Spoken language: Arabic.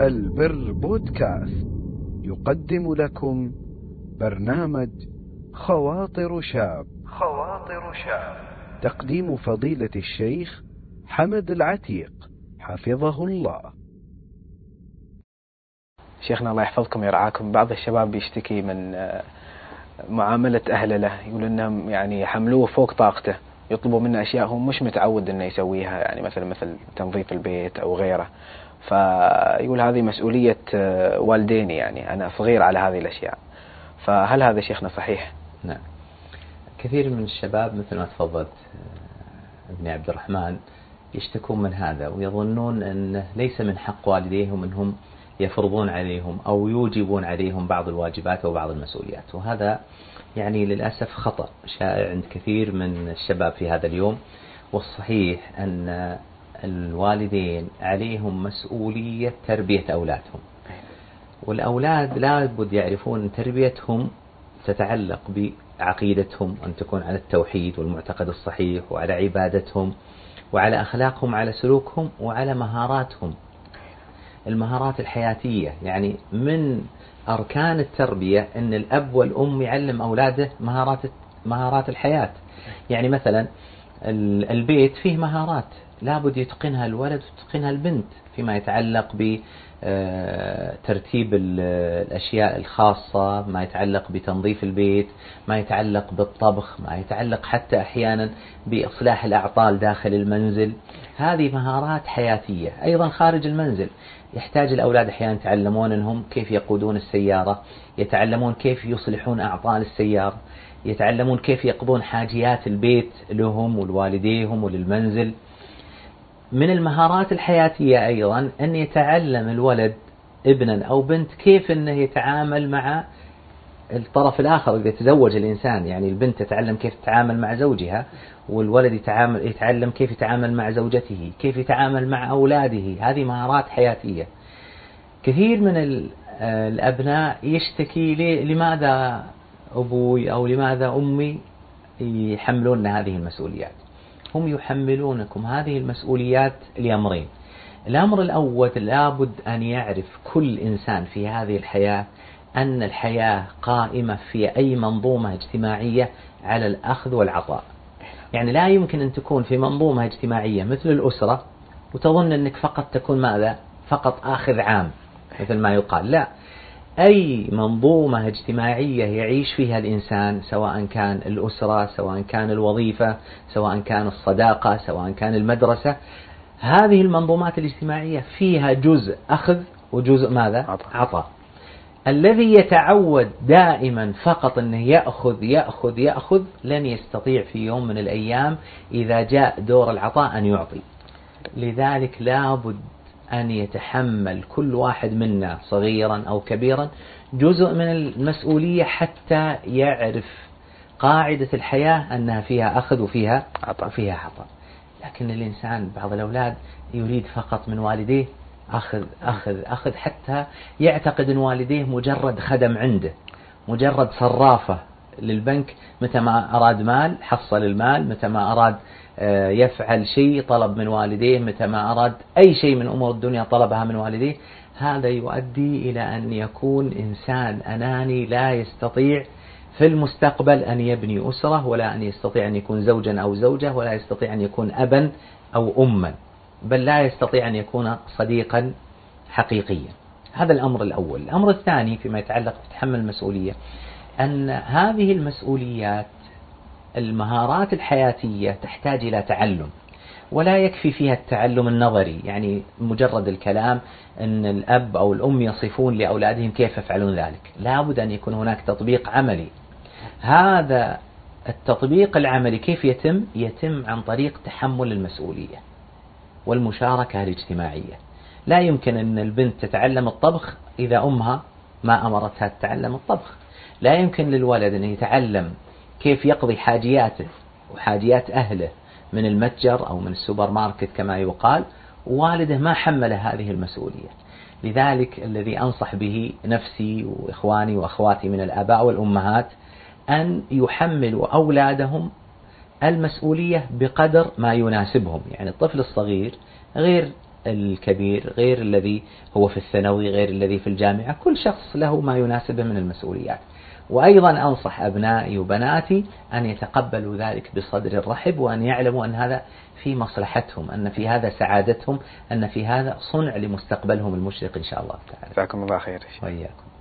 البر بودكاست. يقدم لكم برنامج خواطر شاب. خواطر شاب. تقديم فضيلة الشيخ حمد العتيق. حفظه الله. شيخنا الله يحفظكم ويرعاكم. بعض الشباب بيشتكي من آه، معاملة أهله له. يقول إنهم يعني يحملوه فوق طاقته. يطلبوا منه أشياء هو مش متعود إنه يسويها. يعني مثلا مثل تنظيف البيت أو غيره. فيقول هذه مسؤولية آه، والديني يعني أنا صغير على هذه الأشياء. فهل هذا شيخنا صحيح؟ نعم. كثير من الشباب مثل ما تفضلت آه، ابن عبد الرحمن يشتكون من هذا ويظنون أنه ليس من حق والديهم أنهم يفرضون عليهم أو يوجبون عليهم بعض الواجبات أو بعض المسؤوليات. وهذا يعني للأسف خطأ شائع عند كثير من الشباب في هذا اليوم. والصحيح أن الوالدين عليهم مسؤولية تربية أولادهم. والأولاد لابد يعرفون أن تربيتهم تتعلق بعقيدتهم أن تكون على التوحيد والمعتقد الصحيح وعلى عبادتهم وعلى أخلاقهم وعلى سلوكهم وعلى مهاراتهم. المهارات الحياتية يعني من أركان التربية أن الأب والأم يعلم أولاده مهارات مهارات الحياة. يعني مثلا البيت فيه مهارات. لابد يتقنها الولد ويتقنها البنت فيما يتعلق ب ترتيب الأشياء الخاصة ما يتعلق بتنظيف البيت ما يتعلق بالطبخ ما يتعلق حتى أحيانا بإصلاح الأعطال داخل المنزل. هذه مهارات حياتية أيضا خارج المنزل. يحتاج الأولاد أحيانا يتعلمون أنهم كيف يقودون السيارة يتعلمون كيف يصلحون أعطال السيارة يتعلمون كيف يقضون حاجيات البيت لهم ولوالديهم وللمنزل. من المهارات الحياتية أيضا أن يتعلم الولد ابنا أو بنت كيف أنه يتعامل مع الطرف الآخر إذا تزوج الإنسان. يعني البنت تتعلم كيف تتعامل مع زوجها والولد يتعامل يتعلم كيف يتعامل مع زوجته كيف يتعامل مع أولاده. هذه مهارات حياتية. كثير من الأبناء يشتكي لماذا أبوي أو لماذا أمي يحملون هذه المسؤوليات. هم يحملونكم. هذه المسؤوليات لأمرين. الأمر الأول لابد أن يعرف كل إنسان في هذه الحياة أن الحياة قائمة في أي منظومة اجتماعية على الأخذ والعطاء. يعني لا يمكن أن تكون في منظومة اجتماعية مثل الأسرة وتظن أنك فقط تكون ماذا؟ فقط آخذ عام مثل ما يقال. لا. أي منظومة اجتماعية يعيش فيها الإنسان سواء كان الأسرة سواء كان الوظيفة سواء كان الصداقة سواء كان المدرسة هذه المنظومات الاجتماعية فيها جزء أخذ وجزء ماذا؟ عطاء. الذي يتعود دائما فقط أنه يأخذ يأخذ يأخذ لن يستطيع في يوم من الأيام إذا جاء دور العطاء أن يعطي. لذلك لابد أن يتحمل كل واحد منا صغيرا أو كبيرا جزء من المسؤولية حتى يعرف قاعدة الحياة أنها فيها أخذ وفيها عطاء. فيها عطاء. لكن الإنسان بعض الأولاد يريد فقط من والديه أخذ أخذ أخذ حتى يعتقد أن والديه مجرد خدم عنده مجرد صرافة للبنك متى ما أراد مال حصل المال متى ما أراد يفعل شيء طلب من والديه متى ما أراد. أي شيء من أمور الدنيا طلبها من والديه. هذا يؤدي إلى أن يكون إنسان أناني لا يستطيع في المستقبل أن يبني أسرة ولا أن يستطيع أن يكون زوجا أو زوجة ولا يستطيع أن يكون أبا أو أما بل لا يستطيع أن يكون صديقا حقيقيا. هذا الأمر الأول. الأمر الثاني فيما يتعلق بتحمل المسؤولية. أن هذه المسؤوليات المهارات الحياتية تحتاج إلى تعلم ولا يكفي فيها التعلم النظري. يعني مجرد الكلام أن الأب أو الأم يصفون لأولادهم كيف يفعلون ذلك. لا بد أن يكون هناك تطبيق عملي. هذا التطبيق العملي كيف يتم؟ يتم عن طريق تحمل المسؤولية والمشاركة الاجتماعية. لا يمكن أن البنت تتعلم الطبخ إذا أمها ما أمرتها تتعلم الطبخ. لا يمكن للولد أن يتعلم كيف يقضي حاجياته وحاجيات أهله من المتجر أو من السوبر ماركت كما يقال والده ما حمله هذه المسؤولية. لذلك الذي أنصح به نفسي وإخواني وأخواتي من الآباء والأمهات أن يحملوا أولادهم المسؤولية بقدر ما يناسبهم. يعني الطفل الصغير غير الكبير غير الذي هو في الثانوي غير الذي في الجامعة كل شخص له ما يناسبه من المسؤوليات. وأيضا أنصح أبنائي وبناتي أن يتقبلوا ذلك بصدر رحب وأن يعلموا أن هذا في مصلحتهم أن في هذا سعادتهم أن في هذا صنع لمستقبلهم المشرق إن شاء الله تعالى. جزاكم الله خير وإياكم.